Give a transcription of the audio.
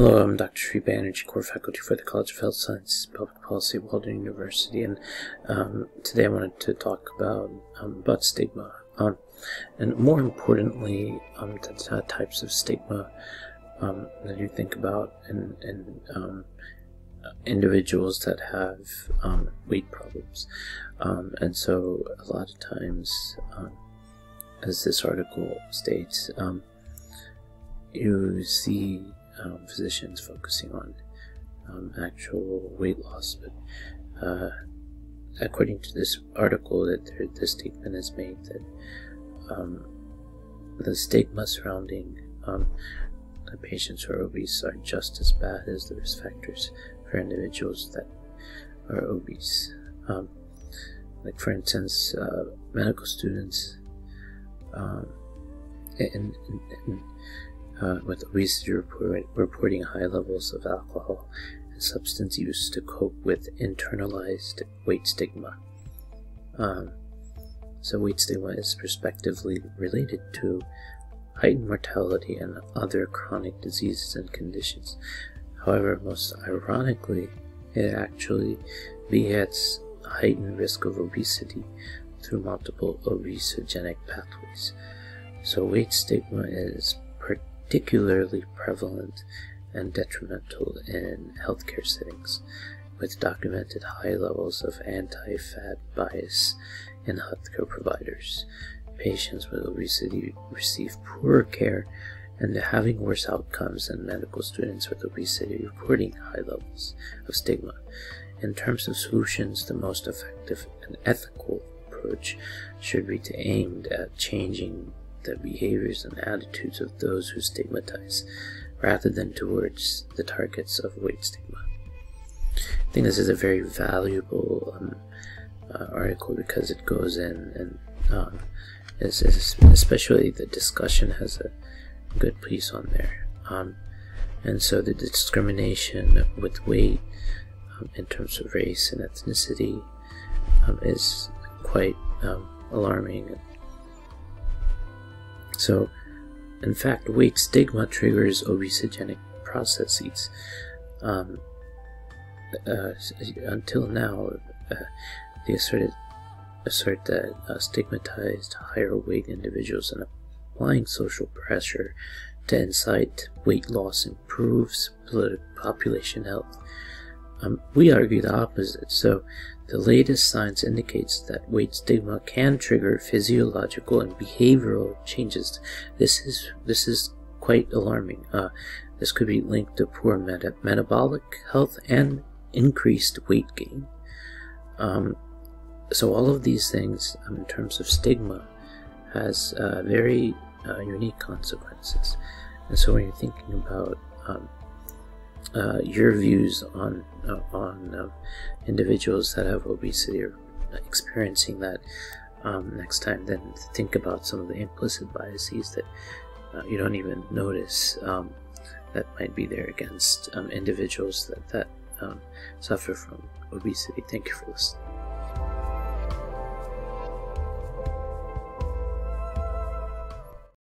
Hello, I'm Dr. Sri Banerjee, core faculty for the College of Health Sciences and Public Policy at Walden University, and um, today I wanted to talk about um, butt stigma, um, and more importantly, um, the types of stigma um, that you think about in, in um, individuals that have weight problems. and so, a lot of times, as this article states, you see um, physicians focusing on um, actual weight loss, but uh, according to this article, that there, the statement is made that um, the stigma surrounding um, the patients who are obese are just as bad as the risk factors for individuals that are obese. Um, like, for instance, uh, medical students um, and, uh, with obesity report, reporting high levels of alcohol and substance use to cope with internalized weight stigma. Um, so, weight stigma is prospectively related to heightened mortality and other chronic diseases and conditions. However, most ironically, it actually begets heightened risk of obesity through multiple obesogenic pathways. So, weight stigma is particularly prevalent and detrimental in healthcare settings, with documented high levels of anti fat bias in healthcare providers. Patients with obesity receive poorer care and having worse outcomes than medical students with obesity reporting high levels of stigma. In terms of solutions, the most effective and ethical approach should be to aimed at changing the behaviors and attitudes of those who stigmatize, rather than towards the targets of weight stigma. I think this is a very valuable um, uh, article because it goes in and um, is, is especially the discussion has a good piece on there. Um, and so the discrimination with weight um, in terms of race and ethnicity um, is quite um, alarming so, in fact, weight stigma triggers obesogenic processes. Um, uh, until now, uh, they asserted, assert that uh, stigmatized higher weight individuals and applying social pressure to incite weight loss improves population health. Um, we argue the opposite. So, the latest science indicates that weight stigma can trigger physiological and behavioral changes. This is this is quite alarming. Uh, this could be linked to poor meta metabolic health and increased weight gain. Um, so all of these things, um, in terms of stigma, has uh, very uh, unique consequences. And so when you're thinking about um, uh, your views on uh, on um, individuals that have obesity or experiencing that um, next time, then think about some of the implicit biases that uh, you don't even notice um, that might be there against um, individuals that that um, suffer from obesity. Thank you for listening.